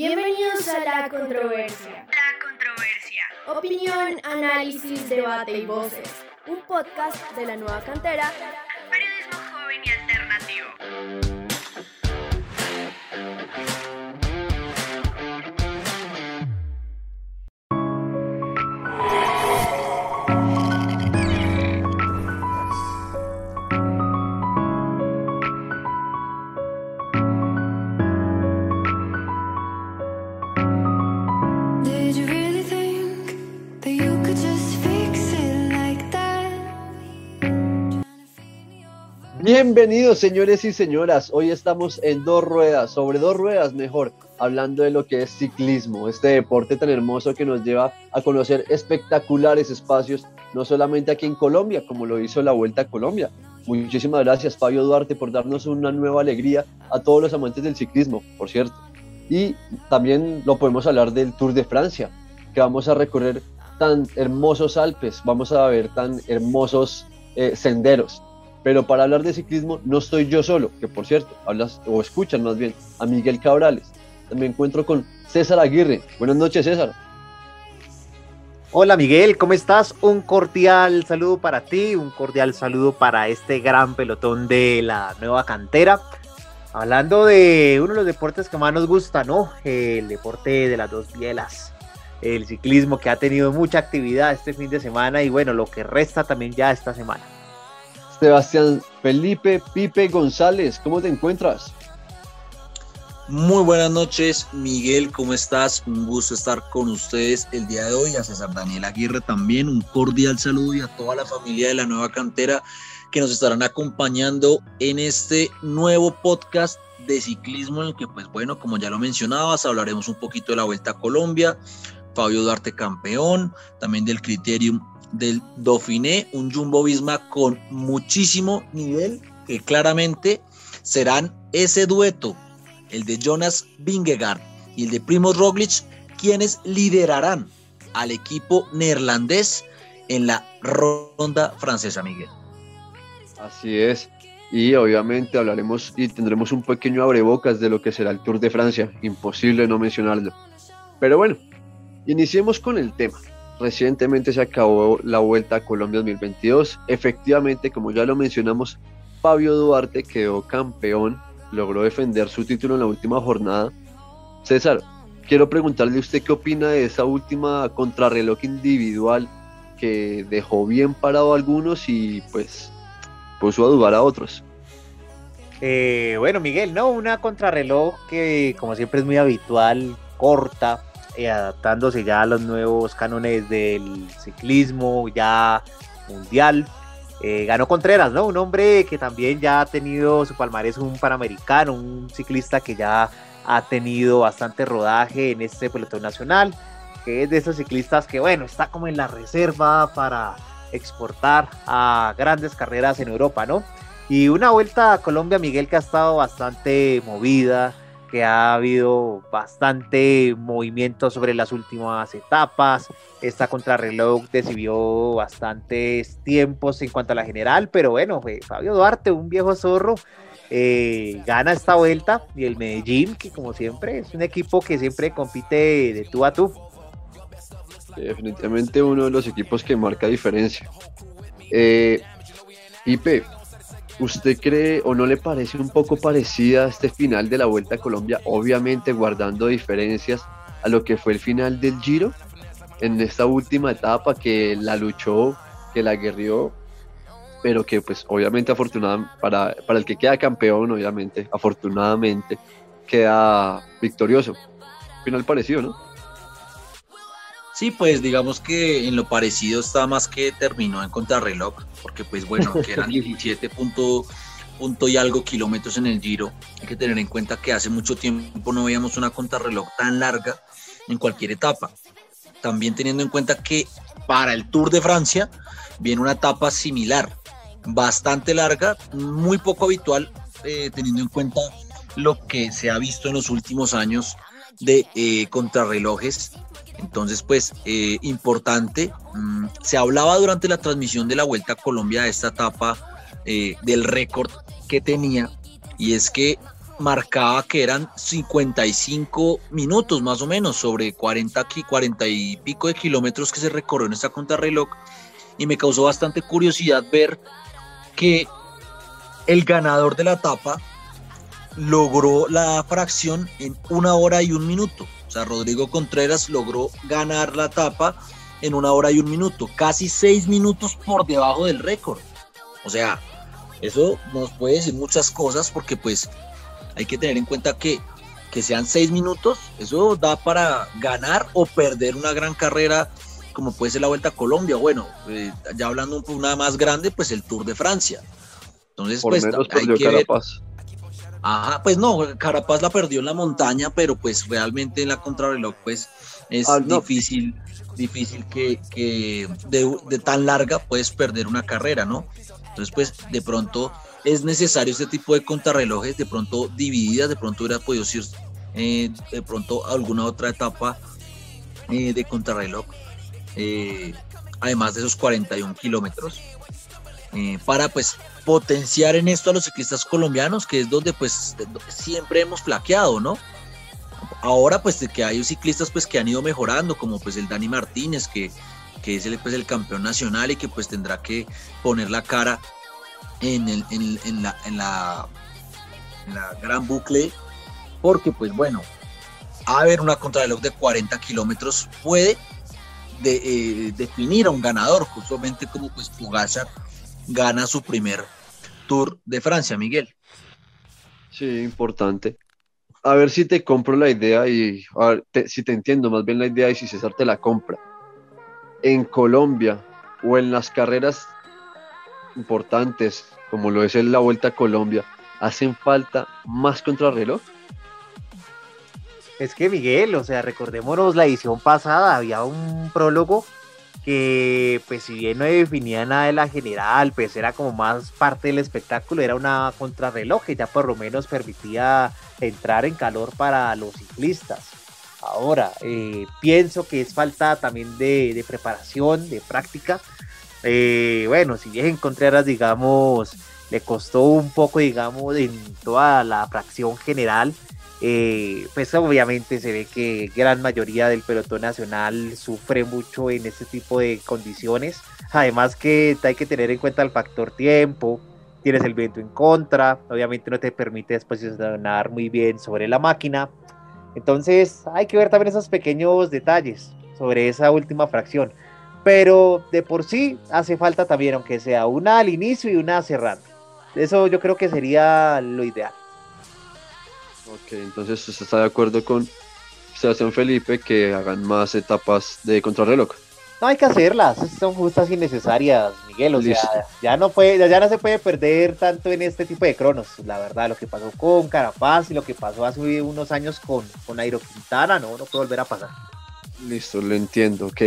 Bienvenidos a La Controversia. La controversia. Opinión, análisis, debate y voces. Un podcast de la nueva cantera. Bienvenidos señores y señoras, hoy estamos en dos ruedas, sobre dos ruedas mejor, hablando de lo que es ciclismo, este deporte tan hermoso que nos lleva a conocer espectaculares espacios, no solamente aquí en Colombia, como lo hizo la Vuelta a Colombia. Muchísimas gracias Fabio Duarte por darnos una nueva alegría a todos los amantes del ciclismo, por cierto. Y también lo podemos hablar del Tour de Francia, que vamos a recorrer tan hermosos Alpes, vamos a ver tan hermosos eh, senderos. Pero para hablar de ciclismo no estoy yo solo, que por cierto, hablas o escuchan más bien a Miguel Cabrales. Me encuentro con César Aguirre. Buenas noches, César. Hola Miguel, ¿cómo estás? Un cordial saludo para ti, un cordial saludo para este gran pelotón de la nueva cantera. Hablando de uno de los deportes que más nos gusta, ¿no? El deporte de las dos bielas. El ciclismo que ha tenido mucha actividad este fin de semana y bueno, lo que resta también ya esta semana. Sebastián Felipe Pipe González, ¿cómo te encuentras? Muy buenas noches, Miguel, ¿cómo estás? Un gusto estar con ustedes el día de hoy. A César Daniel Aguirre también, un cordial saludo y a toda la familia de la nueva cantera que nos estarán acompañando en este nuevo podcast de ciclismo en el que, pues bueno, como ya lo mencionabas, hablaremos un poquito de la Vuelta a Colombia, Fabio Duarte campeón, también del Criterium del Dauphiné, un Jumbo Visma con muchísimo nivel que claramente serán ese dueto el de Jonas Vingegaard y el de Primo Roglic, quienes liderarán al equipo neerlandés en la ronda francesa, Miguel. Así es. Y obviamente hablaremos y tendremos un pequeño abrebocas de lo que será el Tour de Francia. Imposible no mencionarlo. Pero bueno, iniciemos con el tema. Recientemente se acabó la Vuelta a Colombia 2022. Efectivamente, como ya lo mencionamos, Fabio Duarte quedó campeón logró defender su título en la última jornada. César, quiero preguntarle a usted qué opina de esa última contrarreloj individual que dejó bien parado a algunos y pues puso a dudar a otros. Eh, bueno, Miguel, no, una contrarreloj que como siempre es muy habitual, corta, eh, adaptándose ya a los nuevos cánones del ciclismo, ya mundial. Eh, ganó Contreras, ¿no? Un hombre que también ya ha tenido su palmarés, un panamericano, un ciclista que ya ha tenido bastante rodaje en este pelotón nacional, que es de esos ciclistas que, bueno, está como en la reserva para exportar a grandes carreras en Europa, ¿no? Y una vuelta a Colombia, Miguel, que ha estado bastante movida, que ha habido bastante movimiento sobre las últimas etapas. Esta contrarreloj decidió bastantes tiempos en cuanto a la general, pero bueno, fue Fabio Duarte, un viejo zorro, eh, gana esta vuelta y el Medellín, que como siempre es un equipo que siempre compite de tú a tú. Definitivamente uno de los equipos que marca diferencia. Eh, Ipe, ¿Usted cree o no le parece un poco parecida a este final de la Vuelta a Colombia? Obviamente guardando diferencias a lo que fue el final del Giro, en esta última etapa que la luchó, que la guerrió, pero que pues obviamente afortunadamente, para, para el que queda campeón, obviamente, afortunadamente, queda victorioso. Final parecido, ¿no? Sí, pues digamos que en lo parecido está más que terminó en contrarreloj, porque pues bueno, que eran 17 punto, punto y algo kilómetros en el Giro. Hay que tener en cuenta que hace mucho tiempo no veíamos una contrarreloj tan larga en cualquier etapa. También teniendo en cuenta que para el Tour de Francia viene una etapa similar, bastante larga, muy poco habitual, eh, teniendo en cuenta lo que se ha visto en los últimos años de eh, contrarrelojes entonces, pues, eh, importante. Mm, se hablaba durante la transmisión de la Vuelta a Colombia de esta etapa eh, del récord que tenía, y es que marcaba que eran 55 minutos más o menos sobre 40, aquí, 40 y pico de kilómetros que se recorrió en esta contrarreloj y me causó bastante curiosidad ver que el ganador de la etapa logró la fracción en una hora y un minuto. O sea, Rodrigo Contreras logró ganar la etapa en una hora y un minuto, casi seis minutos por debajo del récord. O sea, eso nos puede decir muchas cosas porque pues hay que tener en cuenta que que sean seis minutos, eso da para ganar o perder una gran carrera como puede ser la Vuelta a Colombia. Bueno, eh, ya hablando un poco nada más grande, pues el Tour de Francia. Entonces, Por pues menos hay que ver. Carapaz. Ajá, pues no, Carapaz la perdió en la montaña, pero pues realmente en la contrarreloj, pues es Ah, no. difícil, difícil que, que de, de tan larga puedes perder una carrera, ¿no? Entonces, pues de pronto es necesario este tipo de contrarrelojes, de pronto divididas, de pronto hubiera podido ser eh, de pronto alguna otra etapa eh, de contrarreloj, eh, además de esos 41 kilómetros, eh, para pues potenciar en esto a los ciclistas colombianos, que es donde pues siempre hemos flaqueado, ¿no? Ahora pues que hay ciclistas pues que han ido mejorando, como pues el Dani Martínez, que, que es el, pues, el campeón nacional y que pues tendrá que poner la cara en, el, en, la, en, la, en la gran bucle, porque pues bueno, a ver una contrarreloj de 40 kilómetros puede de, eh, definir a un ganador, justamente como pues Pogacar gana su primer Tour de Francia, Miguel. Sí, importante. A ver si te compro la idea y a ver te- si te entiendo más bien la idea y si César te la compra. En Colombia o en las carreras importantes, como lo es en la Vuelta a Colombia, ¿hacen falta más contrarreloj? Es que Miguel, o sea, recordémonos la edición pasada, había un prólogo que, pues si bien no definía nada de la general, pues era como más parte del espectáculo, era una contrarreloj que ya por lo menos permitía entrar en calor para los ciclistas. Ahora, eh, pienso que es falta también de, de preparación, de práctica. Eh, bueno, si bien Contreras, digamos, le costó un poco, digamos, en toda la fracción general, eh, pues obviamente se ve que gran mayoría del pelotón nacional sufre mucho en este tipo de condiciones. Además que hay que tener en cuenta el factor tiempo, tienes el viento en contra, obviamente no te permite posicionar muy bien sobre la máquina. Entonces hay que ver también esos pequeños detalles sobre esa última fracción. Pero de por sí hace falta también, aunque sea una al inicio y una cerrando. Eso yo creo que sería lo ideal. Ok, entonces usted está de acuerdo con Sebastián Felipe que hagan más etapas de contrarreloj. No hay que hacerlas, son justas y necesarias, Miguel. O Listo. sea, ya no, puede, ya no se puede perder tanto en este tipo de cronos. La verdad, lo que pasó con Carapaz y lo que pasó hace unos años con, con Airo Quintana, no, no puede volver a pasar. Listo, lo entiendo, ok.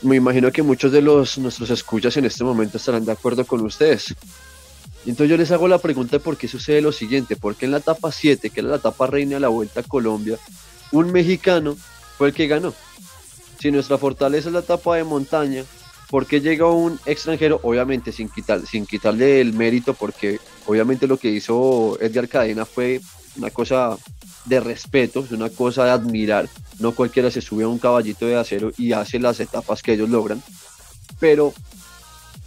Me imagino que muchos de los nuestros escuchas en este momento estarán de acuerdo con ustedes. Entonces yo les hago la pregunta de por qué sucede lo siguiente, porque en la etapa 7, que era la etapa reina de la Vuelta a Colombia, un mexicano fue el que ganó. Si nuestra fortaleza es la etapa de montaña, ¿por qué llega un extranjero? Obviamente sin, quitar, sin quitarle el mérito, porque obviamente lo que hizo Edgar Cadena fue una cosa de respeto, es una cosa de admirar. No cualquiera se sube a un caballito de acero y hace las etapas que ellos logran. Pero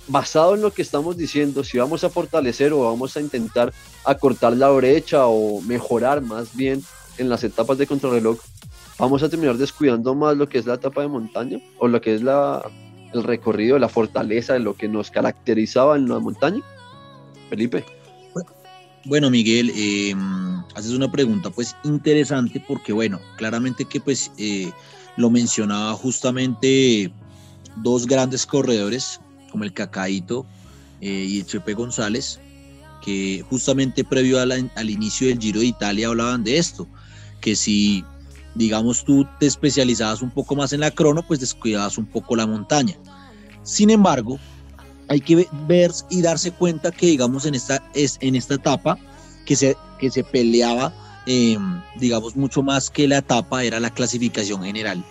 basado en lo que estamos diciendo, si vamos a fortalecer o vamos a intentar acortar la brecha o mejorar más bien en las etapas de contrarreloj, vamos a terminar descuidando más lo que es la etapa de montaña o lo que es la, el recorrido, la fortaleza de lo que nos caracterizaba en la montaña. Felipe. Bueno, Miguel, eh, haces una pregunta pues interesante porque, bueno, claramente que pues eh, lo mencionaba justamente dos grandes corredores como el Cacaíto eh, y el Chepe González, que justamente previo la- al inicio del Giro de Italia hablaban de esto, que si, digamos, tú te especializabas un poco más en la crono, pues descuidabas un poco la montaña. Sin embargo, hay que ve- ver y darse cuenta que, digamos, en esta, es, en esta etapa que se, que se peleaba, eh, digamos, mucho más que la etapa era la clasificación general.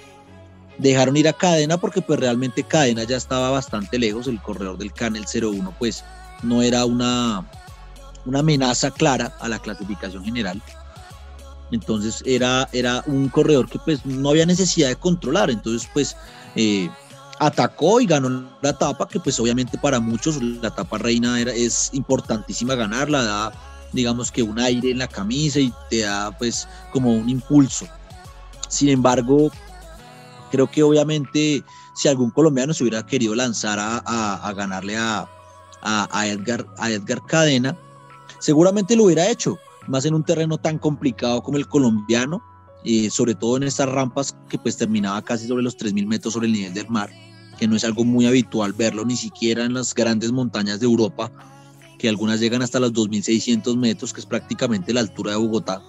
Dejaron ir a Cadena porque pues realmente Cadena ya estaba bastante lejos, el corredor del Canel 01 pues no era una, una amenaza clara a la clasificación general. Entonces era, era un corredor que pues no había necesidad de controlar. Entonces pues eh, atacó y ganó la etapa, que pues obviamente para muchos la etapa reina es importantísima ganarla, da digamos que un aire en la camisa y te da pues como un impulso. Sin embargo, creo que obviamente si algún colombiano se hubiera querido lanzar a, ganarle a, a, Edgar, a Edgar Cadena, seguramente lo hubiera hecho, más en un terreno tan complicado como el colombiano, y sobre todo en estas rampas que pues terminaba casi sobre los 3.000 metros sobre el nivel del mar, que no es algo muy habitual verlo ni siquiera en las grandes montañas de Europa, que algunas llegan hasta los 2.600 metros, que es prácticamente la altura de Bogotá.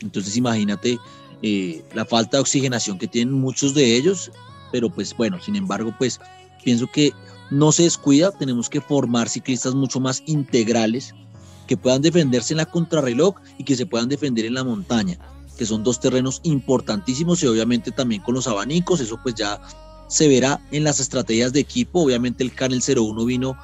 Entonces imagínate eh, la falta de oxigenación que tienen muchos de ellos, pero pues bueno, sin embargo, pues pienso que no se descuida, tenemos que formar ciclistas mucho más integrales, que puedan defenderse en la contrarreloj y que se puedan defender en la montaña, que son dos terrenos importantísimos y obviamente también con los abanicos, eso pues ya se verá en las estrategias de equipo, obviamente el Canel 01 vino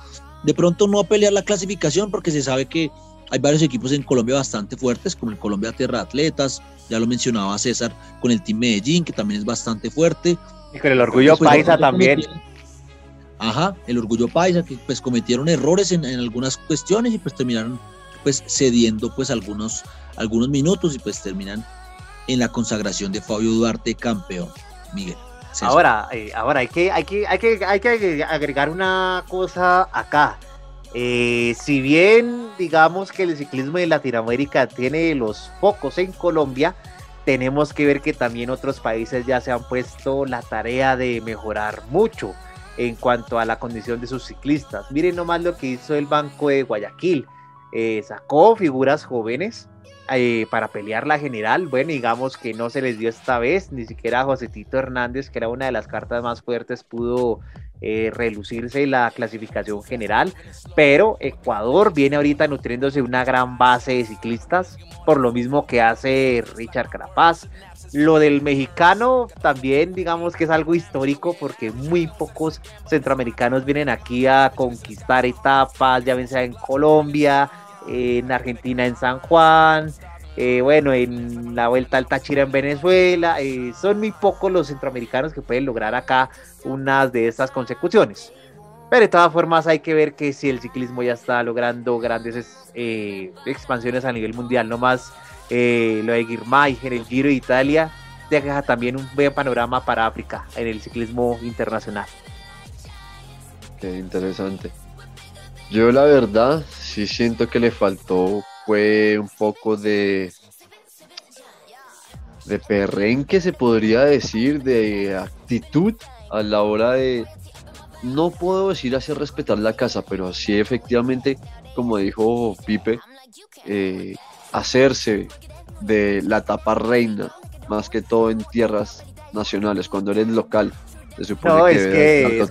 de pronto no a pelear la clasificación porque se sabe que hay varios equipos en Colombia bastante fuertes, como el Colombia Tierra Atletas, ya lo mencionaba César, con el Team Medellín, que también es bastante fuerte. Y con el Orgullo pues, Paisa también. Ajá, el Orgullo Paisa, que pues cometieron errores en, algunas cuestiones y pues terminaron pues cediendo pues algunos, algunos minutos y pues terminan en la consagración de Fabio Duarte campeón, Miguel. Ahora, eh, ahora hay que, hay, que, hay, que, hay que agregar una cosa acá. Eh, si bien digamos que el ciclismo de Latinoamérica tiene los focos en Colombia, tenemos que ver que también otros países ya se han puesto la tarea de mejorar mucho en cuanto a la condición de sus ciclistas. Miren nomás lo que hizo el Banco de Guayaquil. Eh, sacó figuras jóvenes eh, para pelear la general. Bueno, digamos que no se les dio esta vez, ni siquiera José Tito Hernández, que era una de las cartas más fuertes, pudo eh, relucirse la clasificación general. Pero Ecuador viene ahorita nutriéndose una gran base de ciclistas, por lo mismo que hace Richard Carapaz. Lo del mexicano también, digamos que es algo histórico porque muy pocos centroamericanos vienen aquí a conquistar etapas, ya ven sea en Colombia, en Argentina en San Juan, eh, bueno, en la Vuelta al Táchira en Venezuela. Eh, son muy pocos los centroamericanos que pueden lograr acá unas de estas consecuciones. Pero de todas formas hay que ver que si el ciclismo ya está logrando grandes eh, expansiones a nivel mundial, no más lo de Girmay en el Giro de Italia, deja también un buen panorama para África en el ciclismo internacional. Qué interesante. Yo la verdad sí siento que le faltó fue un poco de de perrenque se podría decir, de actitud a la hora de no puedo decir hacer respetar la casa, pero sí efectivamente, como dijo Pipe, eh, hacerse de la tapa reina, más que todo en tierras nacionales, cuando eres local, no, es, que,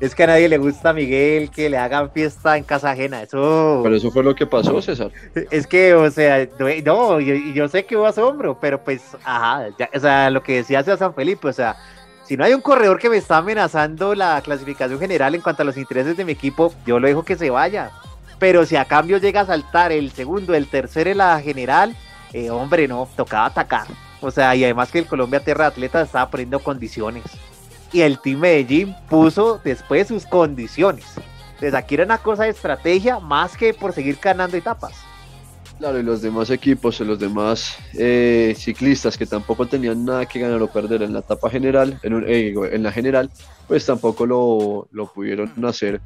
es, que, a nadie le gusta a Miguel que le hagan fiesta en casa ajena. Eso. Pero eso fue lo que pasó, César. Es que, o sea, no, yo, yo sé que hubo asombro, pero pues, ajá, o sea, lo que decía San Felipe, o sea, si no hay un corredor que me está amenazando la clasificación general en cuanto a los intereses de mi equipo, yo lo dejo que se vaya. Pero si a cambio llega a saltar el segundo, el tercero en la general, eh, hombre, no, tocaba atacar. O sea, y además que el Colombia Tierra Atleta estaba poniendo condiciones y el Team Medellín puso después sus condiciones. Entonces aquí era una cosa de estrategia más que por seguir ganando etapas. Claro, y los demás equipos, los demás eh, ciclistas que tampoco tenían nada que ganar o perder en la etapa general, en, eh, en la general, pues tampoco lo, lo pudieron hacer,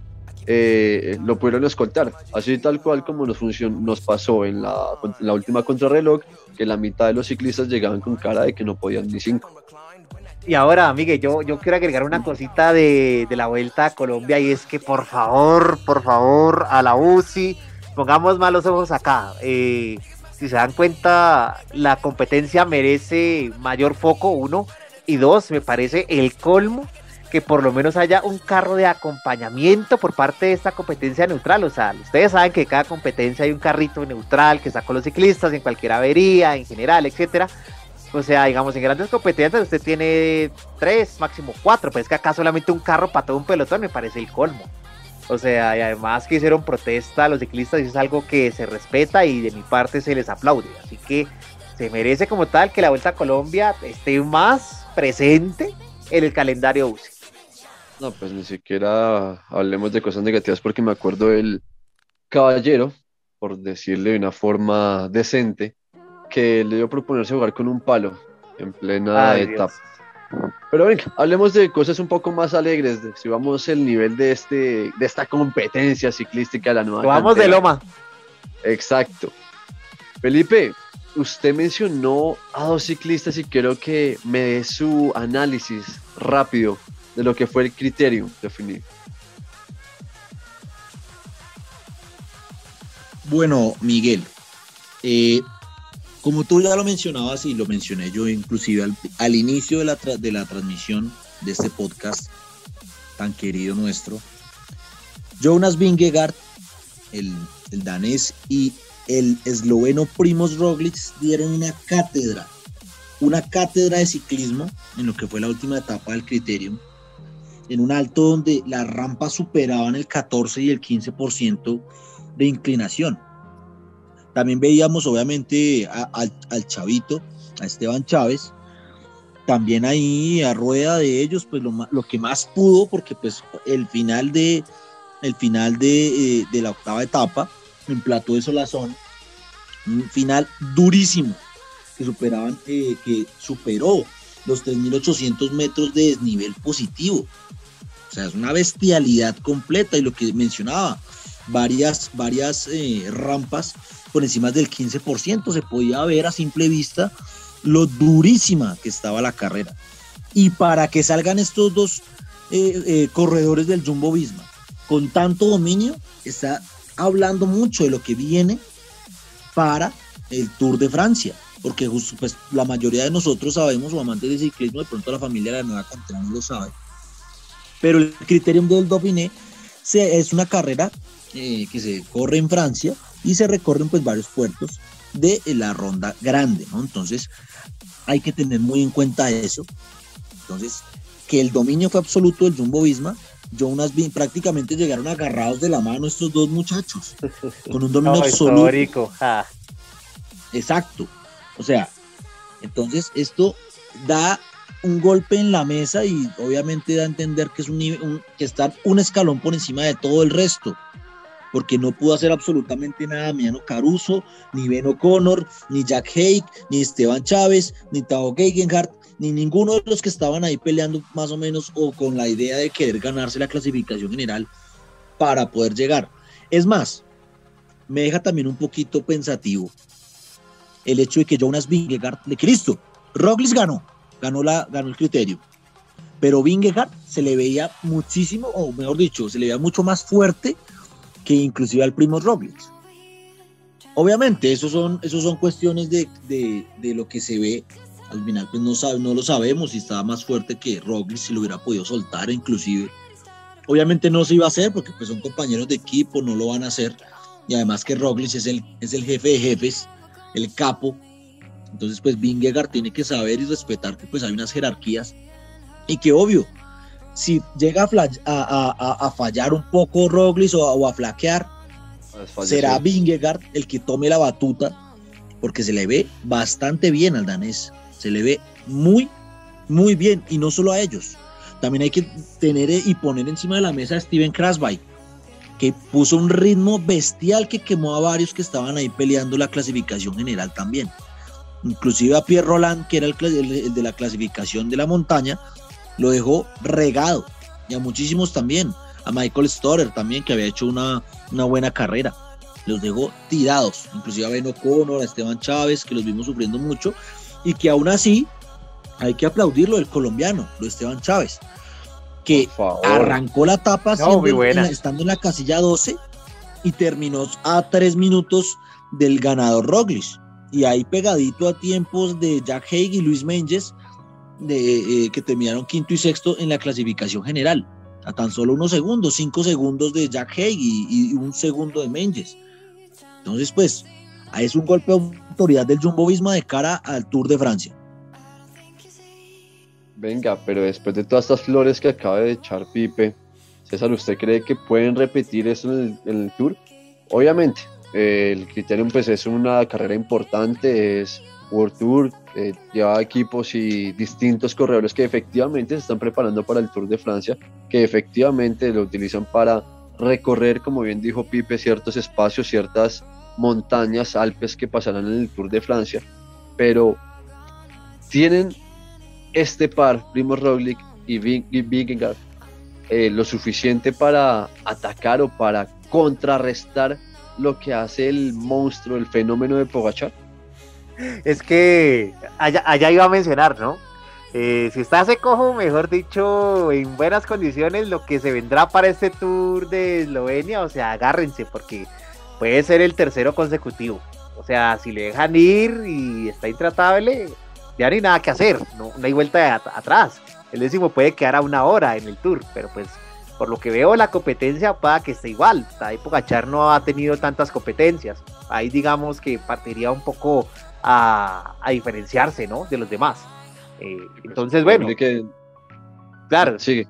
eh, lo pudieron escoltar. Así tal cual como nos, nos pasó en la, en la última contrarreloj, que la mitad de los ciclistas llegaban con cara de que no podían ni cinco. Y ahora, Miguel, yo, yo quiero agregar una cosita de, la vuelta a Colombia y es que por favor, por favor, a la UCI, pongamos más los ojos acá. Eh, si se dan cuenta, la competencia merece mayor foco, uno, y dos, me parece el colmo que por lo menos haya un carro de acompañamiento por parte de esta competencia neutral. O sea, ustedes saben que cada competencia hay un carrito neutral que sacó los ciclistas en cualquier avería, en general, etcétera. O sea, digamos, en grandes competencias usted tiene tres, máximo cuatro, pero es que acá solamente un carro para todo un pelotón me parece el colmo. O sea, y además que hicieron protesta a los ciclistas y es algo que se respeta y de mi parte se les aplaude. Así que se merece como tal que la Vuelta a Colombia esté más presente en el calendario UCI. No, pues ni siquiera hablemos de cosas negativas porque me acuerdo del caballero, por decirle de una forma decente, que le dio a proponerse jugar con un palo en plena Ay, Dios. etapa. Pero venga, hablemos de cosas un poco más alegres, de- si vamos el nivel de este de esta competencia ciclística de la nueva Vamos de. Loma. Exacto. Felipe, usted mencionó a dos ciclistas y quiero que me dé su análisis rápido de lo que fue el criterio definido. Bueno, Miguel, eh, como tú ya lo mencionabas y lo mencioné yo inclusive al, inicio de la, de la transmisión de este podcast tan querido nuestro, Jonas Vingegaard, el, el danés y el esloveno Primoz Roglic dieron una cátedra, una cátedra de ciclismo en lo que fue la última etapa del Criterium, en un alto donde las rampas superaban el 14 y el 15% de inclinación. También veíamos obviamente al, al chavito, a Esteban Chávez, también ahí a rueda de ellos, pues lo, lo que más pudo, porque pues el final de, el final de, eh, de la octava etapa, en Plató de Solazón, un final durísimo, que superaban, eh, que superó los 3.800 metros de desnivel positivo. O sea, es una bestialidad completa y lo que mencionaba, varias, varias eh, rampas por encima del 15%. Se podía ver a simple vista lo durísima que estaba la carrera. Y para que salgan estos dos eh, eh, corredores del Jumbo Visma con tanto dominio, está hablando mucho de lo que viene para el Tour de Francia. Porque pues, la mayoría de nosotros sabemos, o amantes de ciclismo, de pronto la familia de la nueva cantera no lo sabe. Pero el Criterium del Dauphiné es una carrera eh, que se corre en Francia y se recorren pues varios puertos de la ronda grande, ¿no? Entonces hay que tener muy en cuenta eso. Entonces, que el dominio fue absoluto del Jumbo Visma, Jonas Bin prácticamente llegaron agarrados de la mano estos dos muchachos, con un dominio No, absoluto. histórico. ja. Exacto. O sea, entonces esto da un golpe en la mesa y obviamente da a entender que es un, un- que están un escalón por encima de todo el resto. Porque no pudo hacer absolutamente nada Miano Caruso, ni Ben O'Connor, ni Jack Haig, ni Esteban Chávez, ni Tao Geigenhardt, ni ninguno de los que estaban ahí peleando más o menos o con la idea de querer ganarse la clasificación general para poder llegar. Es más, me deja también un poquito pensativo el hecho de que Jonas Vingegaard, de Cristo, Roglic ganó, ganó, la, ganó el criterio, pero Vingegaard se le veía muchísimo, o mejor dicho, se le veía mucho más fuerte que inclusive al primo Roglic. Obviamente, eso son, eso son cuestiones de, de- de lo que se ve. Al final, pues no, sabe, no lo sabemos si estaba más fuerte que Roglic, si lo hubiera podido soltar, inclusive. Obviamente no se iba a hacer porque pues son compañeros de equipo, no lo van a hacer. Y además que Roglic es el, es el jefe de jefes, el capo. Entonces, pues Vingegaard tiene que saber y respetar que pues hay unas jerarquías y que obvio, si llega a, a- a- a- a fallar un poco Roglic o, a- o a flaquear, será Vingegaard el que tome la batuta porque se le ve bastante bien al danés, se le ve muy, muy bien y no solo a ellos. También hay que tener y poner encima de la mesa a Steven Krasbike, que puso un ritmo bestial que quemó a varios que estaban ahí peleando la clasificación general también. Inclusive a Pierre Roland, que era el, cla- el- el de la clasificación de la montaña, lo dejó regado. Y a muchísimos también. A Michael Storer también, que había hecho una, una buena carrera. Los dejó tirados. Inclusive a Ben O'Connor, a Esteban Chávez, que los vimos sufriendo mucho. Y que aún así hay que aplaudirlo del colombiano, lo de Esteban Chávez. Que arrancó la etapa No, buena. estando en la casilla 12 y terminó a tres minutos del ganador Roglic. Y ahí pegadito a tiempos de Jack Haig y Luis Menges, de, eh, que terminaron quinto y sexto en la clasificación general. A tan solo unos segundos, cinco segundos de Jack Haig y, un segundo de Menges. Entonces, pues, es un golpe de autoridad del Jumbo Visma de cara al Tour de Francia. Venga, pero después de todas estas flores que acaba de echar Pipe, César, ¿usted cree que pueden repetir eso en el, en el Tour? Obviamente, eh, el Criterium pues es una carrera importante, es World Tour, eh, lleva equipos y distintos corredores que efectivamente se están preparando para el Tour de Francia, que efectivamente lo utilizan para recorrer, como bien dijo Pipe, ciertos espacios, ciertas montañas, Alpes que pasarán en el Tour de Francia, pero tienen este par, Primo Roglic y Vingegaard, eh, lo suficiente para atacar o para contrarrestar lo que hace el monstruo, el fenómeno de Pogachar? Es que allá, iba a mencionar, ¿no? Eh, si está cojo, mejor dicho, en buenas condiciones, lo que se vendrá para este tour de Eslovenia, o sea, agárrense, porque puede ser el tercero consecutivo. O sea, si le dejan ir y está intratable, ya no hay nada que hacer, no, hay vuelta atrás. El décimo puede quedar a una hora en el tour, pero pues por lo que veo la competencia para que esté igual. Ahí Pogachar no ha tenido tantas competencias. Ahí digamos que partiría un poco a, diferenciarse, ¿no? De los demás. Eh, entonces, bueno. Claro. Sigue.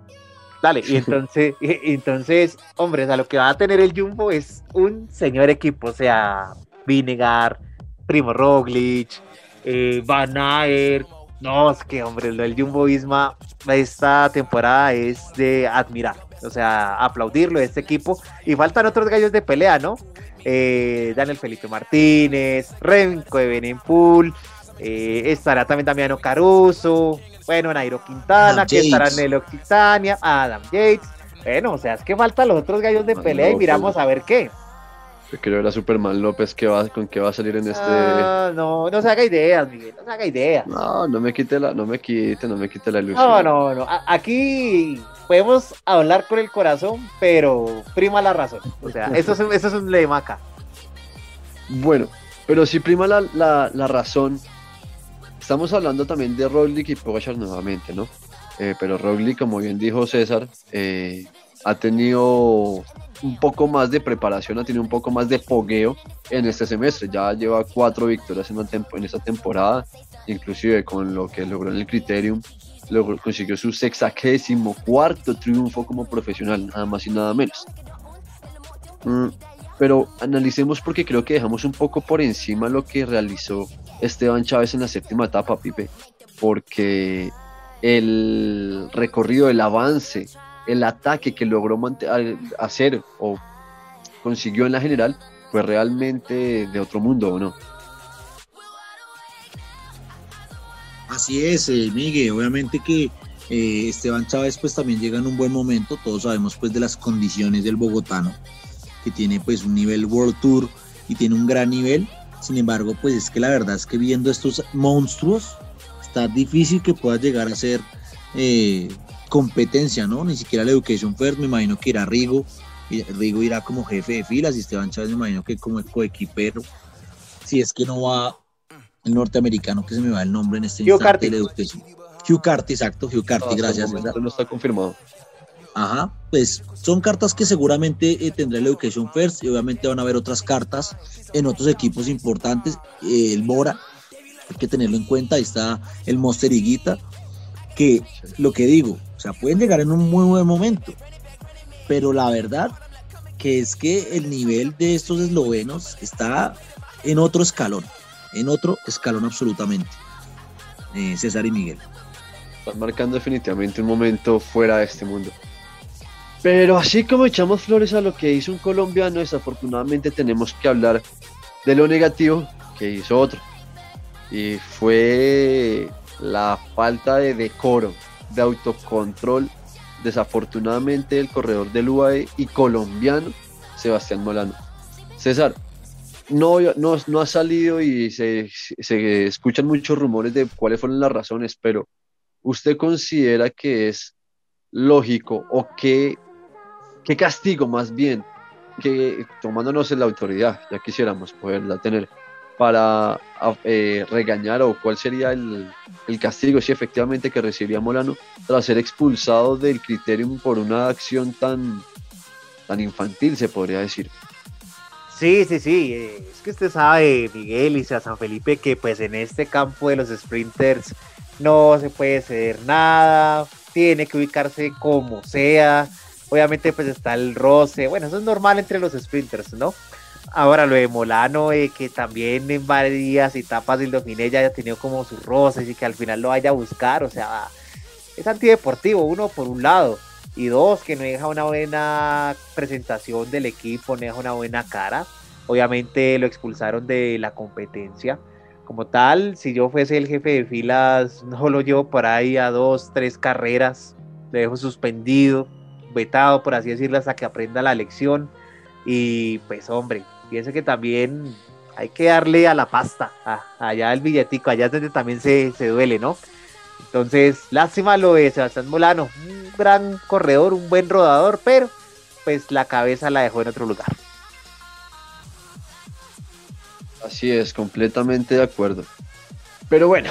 Dale, y entonces, entonces, hombre, o lo que va a tener el Jumbo es un señor equipo, o sea, Vinegar, Primo Roglic, eh, Van Aert, no, es que, hombre, lo del Jumbo Visma esta temporada es de admirar o sea, aplaudirlo este equipo. Y faltan otros gallos de pelea, ¿no? Eh, Daniel Felipe Martínez, Renko de Benenpool, eh, estará también Damiano Caruso, bueno, Nairo Quintana, que estará Nelo Quintania, Adam Yates. Bueno, o sea, es que faltan los otros gallos de pelea y miramos a ver qué. Yo quiero ver a Superman López que va, con qué va a salir en este. Ah, no, no se haga ideas, Miguel, no se haga ideas. No, no me quite la, no me quite, no me quite la ilusión. No, no, no. Aquí podemos hablar con el corazón, pero prima la razón. O sea, eso es, un lema acá. Bueno, pero si prima la, la, razón, estamos hablando también de Roglic y Pogachar nuevamente, ¿no? Eh, pero Roglic, como bien dijo César, eh, ha tenido un poco más de preparación, ha tenido un poco más de pogueo en este semestre. Ya lleva cuatro victorias en, en esta temporada, inclusive con lo que logró en el Criterium luego consiguió su sexagésimo cuarto triunfo como profesional, nada más y nada menos. Mm, pero analicemos porque creo que dejamos un poco por encima lo que realizó Esteban Chávez en la séptima etapa, Pipe, porque el recorrido, el avance, el ataque que logró hacer o consiguió en la general fue realmente de otro mundo, ¿o no? Así es, eh, Miguel. Obviamente que eh, Esteban Chávez pues también llega en un buen momento. Todos sabemos pues de las condiciones del bogotano, que tiene pues un nivel World Tour y tiene un gran nivel. Sin embargo, pues es que la verdad es que viendo estos monstruos, está difícil que pueda llegar a ser eh, competencia, ¿no? Ni siquiera la Education First, me imagino que irá Rigo. Rigo irá como jefe de filas y Esteban Chávez me imagino que como coequipero. Si es que no va el norteamericano que se me va el nombre en este Hugh instante. Hugh Carty, exacto, Hugh Carty, gracias. No está confirmado. Ajá, pues son cartas que seguramente eh, tendrá el Education First y obviamente van a haber otras cartas en otros equipos importantes. Eh, el Mora, hay que tenerlo en cuenta, ahí está el Monster Higuita, que lo que digo, o sea, pueden llegar en un muy buen momento, pero la verdad que es que el nivel de estos eslovenos está en otro escalón en otro escalón absolutamente. Eh, César y Miguel. Están marcando definitivamente un momento fuera de este mundo. Pero así como echamos flores a lo que hizo un colombiano, desafortunadamente tenemos que hablar de lo negativo que hizo otro. Y fue la falta de decoro, de autocontrol, desafortunadamente, del corredor del UAE y colombiano Sebastián Molano. César, no, no, no ha salido y se, se, escuchan muchos rumores de cuáles fueron las razones, pero ¿usted considera que es lógico o qué, qué castigo más bien, que tomándonos en la autoridad, ya quisiéramos poderla tener, para eh, regañar o cuál sería el, el, castigo si efectivamente que recibiría Molano tras ser expulsado del criterium por una acción tan, tan infantil, se podría decir? Sí, sí, sí. Eh, es que usted sabe, Miguel y San Felipe, que pues en este campo de los sprinters no se puede ceder nada, tiene que ubicarse como sea. obviamente pues está el roce, bueno, eso es normal entre los sprinters, ¿no? Ahora lo de Molano, eh, que también en varias etapas del Dauphiné ya haya tenido como sus roces y que al final lo vaya a buscar, o sea, es antideportivo, uno por un lado, y dos, que no deja una buena presentación del equipo, no deja una buena cara. Obviamente lo expulsaron de la competencia. Como tal, si yo fuese el jefe de filas, no lo llevo por ahí a dos, tres carreras, lo dejo suspendido, vetado, por así decirlo, hasta que aprenda la lección. Y pues hombre, pienso que también hay que darle a la pasta, allá el billetico, allá es donde también se, se duele, ¿no? Entonces, lástima lo de Sebastián Molano, un gran corredor, un buen rodador, pero pues la cabeza la dejó en otro lugar. Así es, completamente de acuerdo. Pero bueno,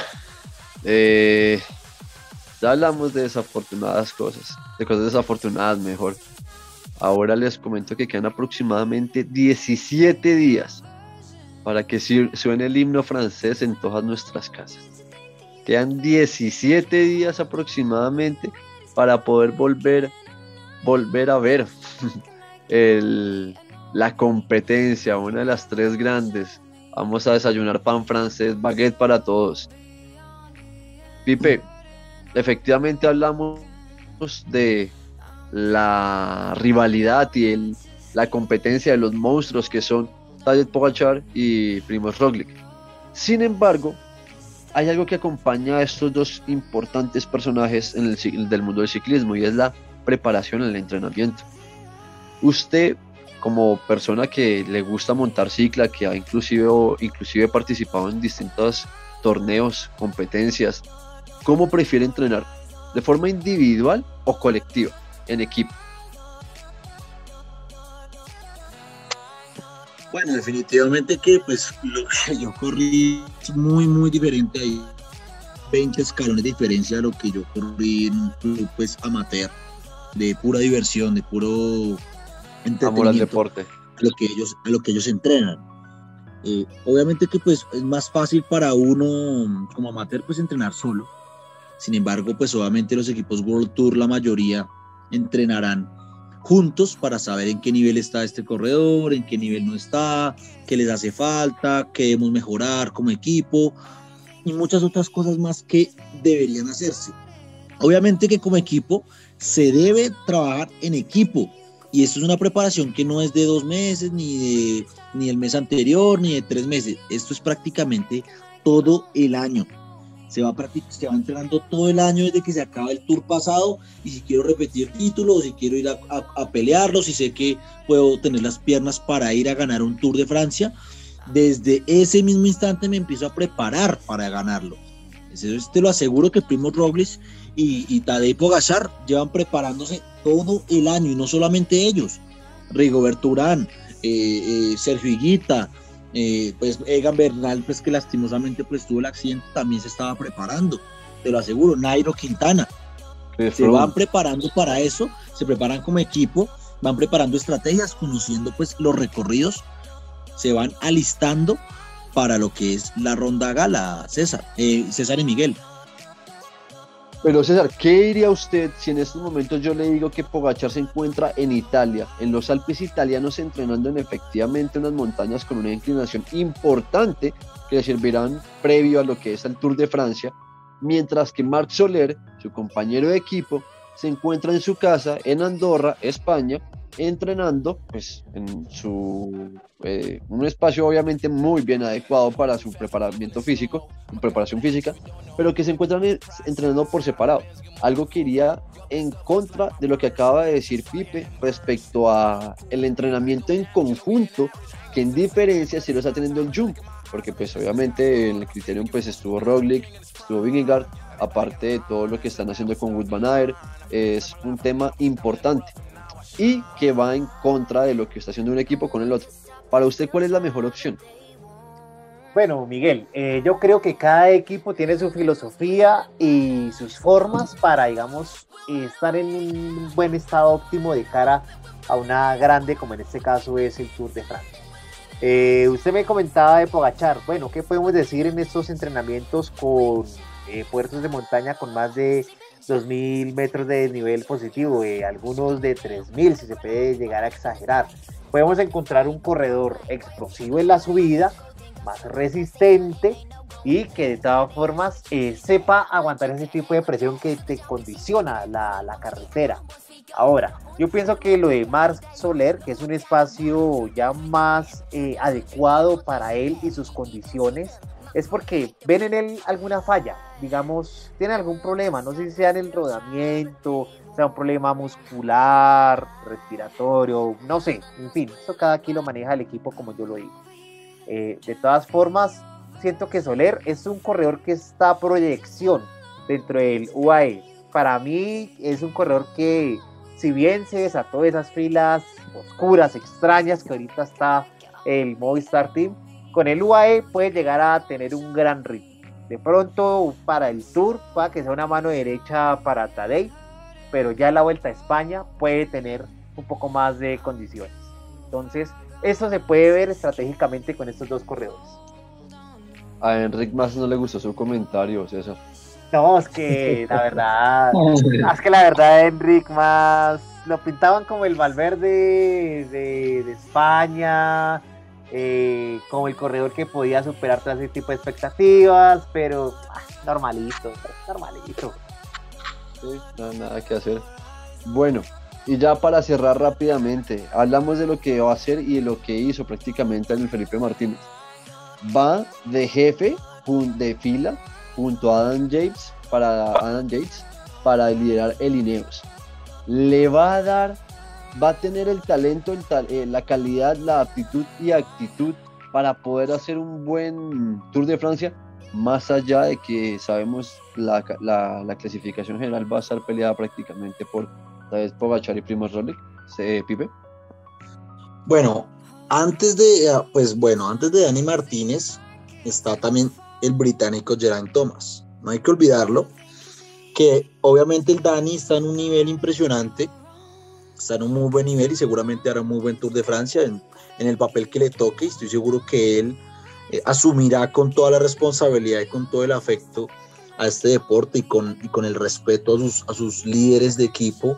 eh, ya hablamos de desafortunadas cosas, de cosas desafortunadas mejor. Ahora les comento que quedan aproximadamente 17 días para que suene el himno francés en todas nuestras casas. Quedan 17 días aproximadamente para poder volver, volver a ver la competencia, una de las tres grandes. Vamos a desayunar pan francés, baguette para todos. Pipe, efectivamente hablamos de la rivalidad y la competencia de los monstruos que son Tadej Pogacar y Primoz Roglic. Sin embargo, hay algo que acompaña a estos dos importantes personajes en el, del mundo del ciclismo y es la preparación en el entrenamiento. Usted, como persona que le gusta montar cicla, que ha inclusive, inclusive participado en distintos torneos, competencias, ¿cómo prefiere entrenar? ¿De forma individual o colectiva, en equipo? Bueno, definitivamente que pues lo que yo corrí es muy, muy diferente. Hay 20 escalones de diferencia a lo que yo corrí en un club pues amateur, de pura diversión, de puro Amor al deporte. A lo que ellos, a lo que ellos entrenan. Eh, obviamente que pues es más fácil para uno como amateur pues entrenar solo. Sin embargo, pues obviamente los equipos World Tour, la mayoría, entrenarán juntos para saber en qué nivel está este corredor, en qué nivel no está, qué les hace falta, qué debemos mejorar como equipo y muchas otras cosas más que deberían hacerse. Obviamente que como equipo se debe trabajar en equipo y esto es una preparación que no es de dos meses, ni, de, ni el mes anterior, ni de tres meses. Esto es prácticamente todo el año se va, se va entrenando todo el año desde que se acaba el tour pasado y si quiero repetir títulos, si quiero ir a, a, pelearlos, si sé que puedo tener las piernas para ir a ganar un tour de Francia, desde ese mismo instante me empiezo a preparar para ganarlo. Entonces te lo aseguro que Primo Robles y, y Tadej Pogacar llevan preparándose todo el año y no solamente ellos. Rigoberto Urán, eh, eh, Sergio Higuita, eh, pues Egan Bernal, pues que lastimosamente pues tuvo el accidente, también se estaba preparando, te lo aseguro, Nairo Quintana, se van preparando para eso, se preparan como equipo, van preparando estrategias, conociendo pues los recorridos, se van alistando para lo que es la ronda gala, César, eh, César y Miguel. Pero César, ¿qué diría usted si en estos momentos yo le digo que Pogachar se encuentra en Italia, en los Alpes italianos, entrenando en efectivamente unas montañas con una inclinación importante que le servirán previo a lo que es el Tour de Francia, mientras que Marc Soler, su compañero de equipo, se encuentra en su casa en Andorra, España, entrenando pues en su eh, un espacio obviamente muy bien adecuado para su preparamiento físico, su preparación física, pero que se encuentran entrenando por separado, algo que iría en contra de lo que acaba de decir Pipe respecto a el entrenamiento en conjunto, que en diferencia si lo está teniendo el Jump, porque pues obviamente en el criterio pues estuvo Roglic, estuvo Vingegaard, aparte de todo lo que están haciendo con Wood Van Aert, es un tema importante y que va en contra de lo que está haciendo un equipo con el otro. Para usted, ¿cuál es la mejor opción? Bueno, Miguel, eh, yo creo que cada equipo tiene su filosofía y sus formas para, digamos, estar en un buen estado óptimo de cara a una grande, como en este caso es el Tour de Francia. Eh, usted me comentaba de Pogachar. Bueno, ¿qué podemos decir en estos entrenamientos con eh, puertos de montaña con más de 2.000 metros de nivel positivo, eh, algunos de 3.000 si se puede llegar a exagerar. Podemos encontrar un corredor explosivo en la subida, más resistente y que de todas formas eh, sepa aguantar ese tipo de presión que te condiciona la, la carretera. Ahora, yo pienso que lo de Mars Soler, que es un espacio ya más eh, adecuado para él y sus condiciones, es porque ven en él alguna falla, digamos, tiene algún problema, no sé si sea en el rodamiento, sea un problema muscular, respiratorio, no sé, en fin, eso cada quien lo maneja el equipo como yo lo digo. Eh, de todas formas, siento que Soler es un corredor que está a proyección dentro del UAE. Para mí es un corredor que, si bien se desató de esas filas oscuras, extrañas que ahorita está el Movistar Team, con el UAE puede llegar a tener un gran ritmo. De pronto para el Tour, para que sea una mano derecha para Tadej, pero ya la vuelta a España puede tener un poco más de condiciones. Entonces, eso se puede ver estratégicamente con estos dos corredores. A Enric más no le gustó su comentario, César. No, es que la verdad, es que la verdad, Enric más lo pintaban como el Valverde de, de España, eh, como el corredor que podía superar todo ese tipo de expectativas, pero ah, normalito, normalito. Sí, no, nada que hacer. Bueno, y ya para cerrar rápidamente, hablamos de lo que va a hacer y de lo que hizo prácticamente en el Felipe Martínez. Va de jefe de fila junto a Adam Yates para Adam Yates para liderar el Ineos. Le va a dar, va a tener el talento, eh, la calidad, la aptitud y actitud para poder hacer un buen Tour de Francia, más allá de que sabemos la, la- la clasificación general va a estar peleada prácticamente por Tadej Pogacar y Primoz Roglic, se- Pipe. Bueno, antes de, ah, pues bueno, antes de Dani Martínez está también el británico Geraint Thomas. No hay que olvidarlo, que obviamente el Dani está en un nivel impresionante, está en un muy buen nivel y seguramente hará un muy buen Tour de Francia en, en el papel que le toque y estoy seguro que él eh, asumirá con toda la responsabilidad y con todo el afecto a este deporte y con, y con el respeto a sus, a sus líderes de equipo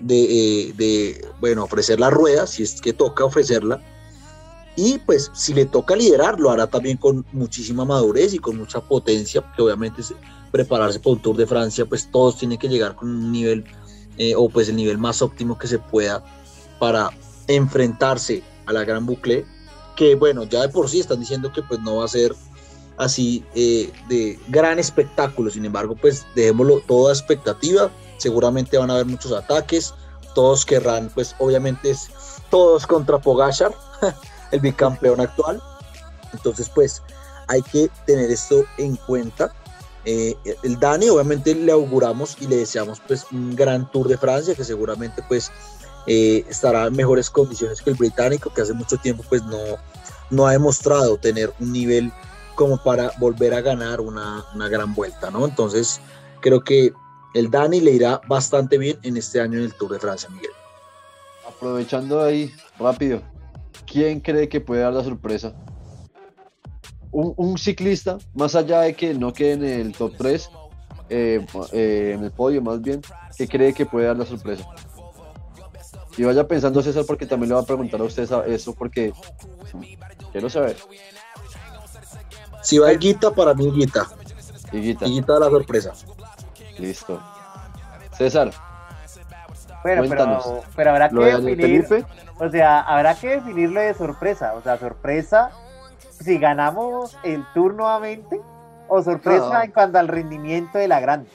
de, eh, de, bueno, ofrecer la rueda, si es que toca ofrecerla. Y pues si le toca liderar, lo hará también con muchísima madurez y con mucha potencia, porque obviamente es prepararse para un Tour de Francia, pues todos tienen que llegar con un nivel, eh, o pues el nivel más óptimo que se pueda para enfrentarse a la Gran Bucle, que bueno, ya de por sí están diciendo que pues no va a ser así eh, de gran espectáculo, sin embargo, pues dejémoslo toda expectativa, seguramente van a haber muchos ataques, todos querrán, pues obviamente es todos contra Pogachar, el bicampeón actual, entonces pues hay que tener esto en cuenta. Eh, el Dani obviamente le auguramos y le deseamos pues un gran Tour de Francia que seguramente pues eh, estará en mejores condiciones que el británico que hace mucho tiempo pues no, no ha demostrado tener un nivel como para volver a ganar una, una gran vuelta, ¿no? Entonces creo que el Dani le irá bastante bien en este año en el Tour de Francia, Miguel. Aprovechando ahí, rápido, ¿quién cree que puede dar la sorpresa? Un, un ciclista, más allá de que no quede en el top 3, eh, eh, en el podio más bien, que cree que puede dar la sorpresa. Y vaya pensando César porque también le va a preguntar a usted eso porque quiero saber. Si va Guita, para mí Guita. Higuita, Guita da la sorpresa. listo. César, Bueno, Cuéntanos. pero, pero habrá que definir, Felipe, o sea, habrá que definirlo de sorpresa, o sea, sorpresa si ganamos el tour nuevamente o sorpresa No. en cuanto al rendimiento de la grande.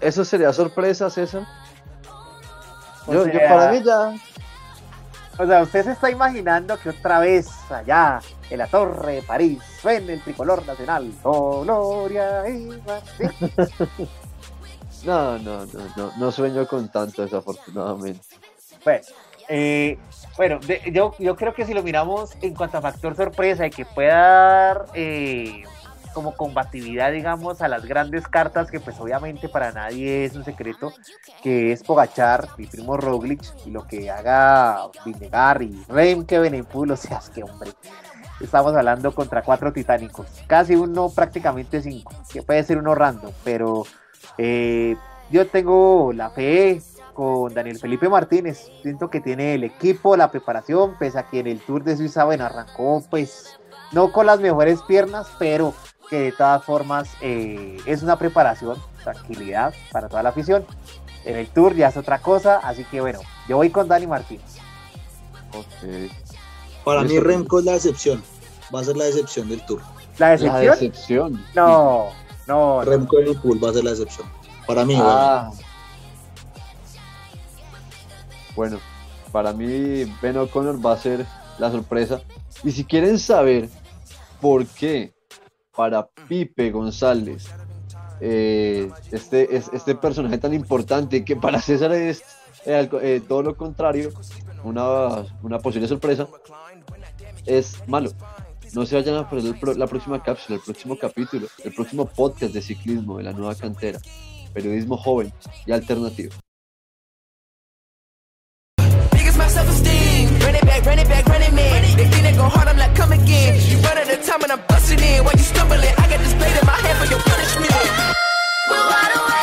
¿eso sería sorpresa, César? Yo para mí ya, O sea, usted se está imaginando que otra vez allá en la Torre de París suene el tricolor nacional. Oh, Gloria y no, no, no, no, no sueño con tanto desafortunadamente. Bueno, eh, bueno de- yo, yo creo que si lo miramos en cuanto a factor sorpresa y que pueda dar eh, como combatividad, digamos, a las grandes cartas, que pues obviamente para nadie es un secreto, que es Pogachar y Primo Roglic, y lo que haga Vinegar y Remke Benepul, o sea, es que hombre, estamos hablando contra cuatro titánicos, casi uno prácticamente cinco, que puede ser uno random, pero eh, yo tengo la fe con Daniel Felipe Martínez. Siento que tiene el equipo, la preparación, pese a que en el Tour de Suiza, bueno, arrancó pues no con las mejores piernas, pero que de todas formas eh, es una preparación, tranquilidad para toda la afición. En el Tour ya es otra cosa, así que bueno, yo voy con Dani Martínez. Para mí Remco es la decepción. Va a ser la decepción del Tour. ¿La La decepción? decepción. No, no, no. Remco en el pool va a ser la decepción. Para mí, Ah. Bueno, para mí Ben O'Connor va a ser la sorpresa. Y si quieren saber por qué para Pipe González eh, este, es, este personaje tan importante que para César es eh, eh, todo lo contrario, una, una posible sorpresa, es malo. No se vayan a perder la próxima cápsula, el próximo capítulo, el próximo podcast de ciclismo de la nueva cantera. Periodismo joven y alternativo. My self-esteem. Run it back, run it back, run it, man. They think they go hard, I'm like, come again. You run at a time and I'm busting in. While you stumbling, I got this blade in my hand for your punishment. We're wide awake